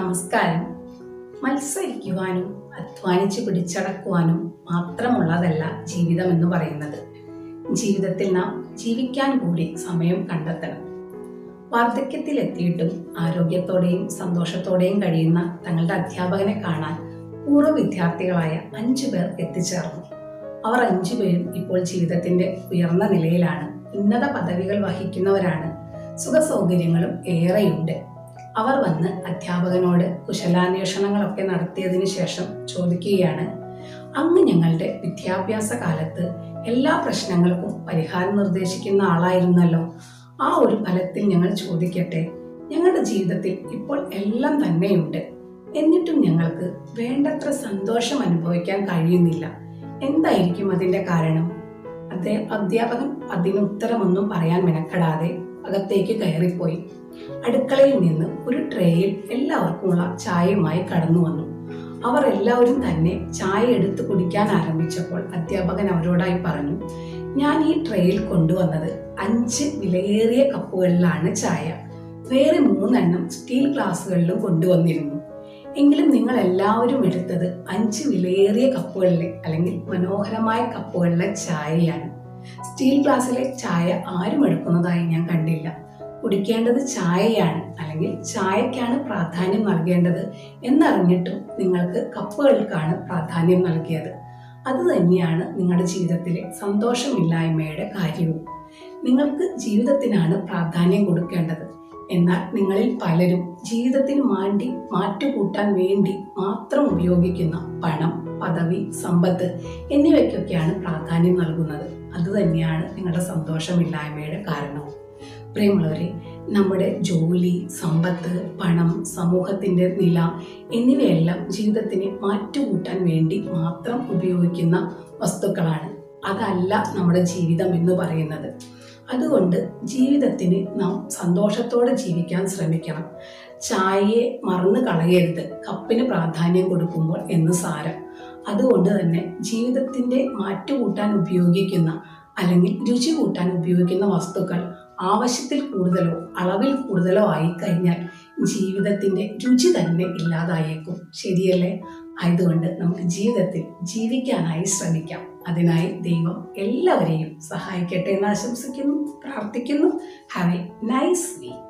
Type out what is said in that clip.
നമസ്കാരം. മത്സരിക്കുവാനും അധ്വാനിച്ച് പിടിച്ചടക്കുവാനും മാത്രമുള്ളതല്ല ജീവിതം എന്ന് പറയുന്നത്. ജീവിതത്തിൽ നാം ജീവിക്കാൻ കൂടി സമയം കണ്ടെത്തണം. വാർദ്ധക്യത്തിലെത്തിയിട്ടും ആരോഗ്യത്തോടെയും സന്തോഷത്തോടെയും കഴിയുന്ന തങ്ങളുടെ അധ്യാപകനെ കാണാൻ പൂർവ വിദ്യാർത്ഥികളായ അഞ്ചു പേർ എത്തിച്ചേർന്നു. അവർ അഞ്ചു പേരും ഇപ്പോൾ ജീവിതത്തിന്റെ ഉയർന്ന നിലയിലാണ്. ഉന്നത പദവികൾ വഹിക്കുന്നവരാണ്. സുഖസൗകര്യങ്ങളും ഏറെയുണ്ട്. അവർ വന്ന് അധ്യാപകനോട് കുശലാന്വേഷണങ്ങളൊക്കെ നടത്തിയതിനു ശേഷം ചോദിക്കുകയാണ് അങ്ങ് ഞങ്ങളുടെ വിദ്യാഭ്യാസ കാലത്ത് എല്ലാ പ്രശ്നങ്ങൾക്കും പരിഹാരം നിർദ്ദേശിക്കുന്ന ആളായിരുന്നല്ലോ. ആ ഒരു ഫലത്തിൽ ഞങ്ങൾ ചോദിക്കട്ടെ. ഞങ്ങളുടെ ജീവിതത്തിൽ ഇപ്പോൾ എല്ലാം തന്നെയുണ്ട്. എന്നിട്ടും ഞങ്ങൾക്ക് വേണ്ടത്ര സന്തോഷം അനുഭവിക്കാൻ കഴിയുന്നില്ല. എന്തായിരിക്കും അതിന്റെ കാരണം? അദ്ദേഹം അധ്യാപകൻ അതിന് ഉത്തരമൊന്നും പറയാൻ മെനക്കെടാതെ അകത്തേക്ക് കയറിപ്പോയി. അടുക്കളയിൽ നിന്ന് ഒരു ട്രേയിൽ എല്ലാവർക്കുമുള്ള ചായയുമായി കടന്നു വന്നു. അവർ എല്ലാവരും തന്നെ ചായ എടുത്ത് കുടിക്കാൻ ആരംഭിച്ചപ്പോൾ അധ്യാപകൻ അവരോടായി പറഞ്ഞു ഞാൻ ഈ ട്രേയിൽ കൊണ്ടുവന്നത് അഞ്ച് വിലയേറിയ കപ്പുകളിലാണ് ചായ. വേറെ മൂന്നെണ്ണം സ്റ്റീൽ ഗ്ലാസ്സുകളിലും കൊണ്ടുവന്നിരുന്നു. എങ്കിലും നിങ്ങൾ എല്ലാവരും എടുത്തത് അഞ്ച് വിലയേറിയ കപ്പുകളിലെ അല്ലെങ്കിൽ മനോഹരമായ കപ്പുകളിലെ ചായയാണ്. സ്റ്റീൽ ഗ്ലാസ്സിലെ ചായ ആരും എടുക്കുന്നതായി ഞാൻ കണ്ടില്ല. കുടിക്കേണ്ടത് ചായയാണ് അല്ലെങ്കിൽ ചായക്കാണ് പ്രാധാന്യം നൽകേണ്ടത് എന്നറിഞ്ഞിട്ടും നിങ്ങൾക്ക് കപ്പുകൾക്കാണ് പ്രാധാന്യം നൽകിയത്. അത് തന്നെയാണ് നിങ്ങളുടെ ജീവിതത്തിലെ സന്തോഷമില്ലായ്മയുടെ കാര്യവും. നിങ്ങൾക്ക് ജീവിതത്തിനാണ് പ്രാധാന്യം കൊടുക്കേണ്ടത്. എന്നാൽ നിങ്ങളിൽ പലരും ജീവിതത്തിന് മാണ്ടി മാറ്റുകൂട്ടാൻ വേണ്ടി മാത്രം ഉപയോഗിക്കുന്ന പണം പദവി സമ്പത്ത് എന്നിവയ്ക്കൊക്കെയാണ് പ്രാധാന്യം നൽകുന്നത്. അതുതന്നെയാണ് നിങ്ങളുടെ സന്തോഷമില്ലായ്മയുടെ കാരണവും. പ്രിയമുള്ളവരെ നമ്മുടെ ജോലി സമ്പത്ത് പണം സമൂഹത്തിന്റെ നില എന്നിവയെല്ലാം ജീവിതത്തിന് മാറ്റുകൂട്ടാൻ വേണ്ടി മാത്രം ഉപയോഗിക്കുന്ന വസ്തുക്കളാണ്. അതല്ല നമ്മുടെ ജീവിതം എന്ന് പറയുന്നത്. അതുകൊണ്ട് ജീവിതത്തിന് നാം സന്തോഷത്തോടെ ജീവിക്കാൻ ശ്രമിക്കണം. ചായയെ മറന്നു കളയരുത്. കപ്പിന് പ്രാധാന്യം കൊടുക്കുമ്പോൾ എന്ന് സാരം. അതുകൊണ്ട് തന്നെ ജീവിതത്തിന്റെ മാറ്റുകൂട്ടാൻ ഉപയോഗിക്കുന്ന അല്ലെങ്കിൽ രുചി കൂട്ടാൻ ഉപയോഗിക്കുന്ന വസ്തുക്കൾ ആവശ്യത്തിൽ കൂടുതലോ അളവിൽ കൂടുതലോ ആയി കഴിഞ്ഞാൽ ജീവിതത്തിന്റെ രുചി തന്നെ ഇല്ലാതായേക്കും. ശരിയല്ലേ? ആയതുകൊണ്ട് നമുക്ക് ജീവിതത്തിൽ ജീവിക്കാനായി ശ്രമിക്കാം. അതിനായി ദൈവം എല്ലാവരെയും സഹായിക്കട്ടെ എന്ന് ആശംസിക്കുന്നു പ്രാർത്ഥിക്കുന്നു. Have A nice week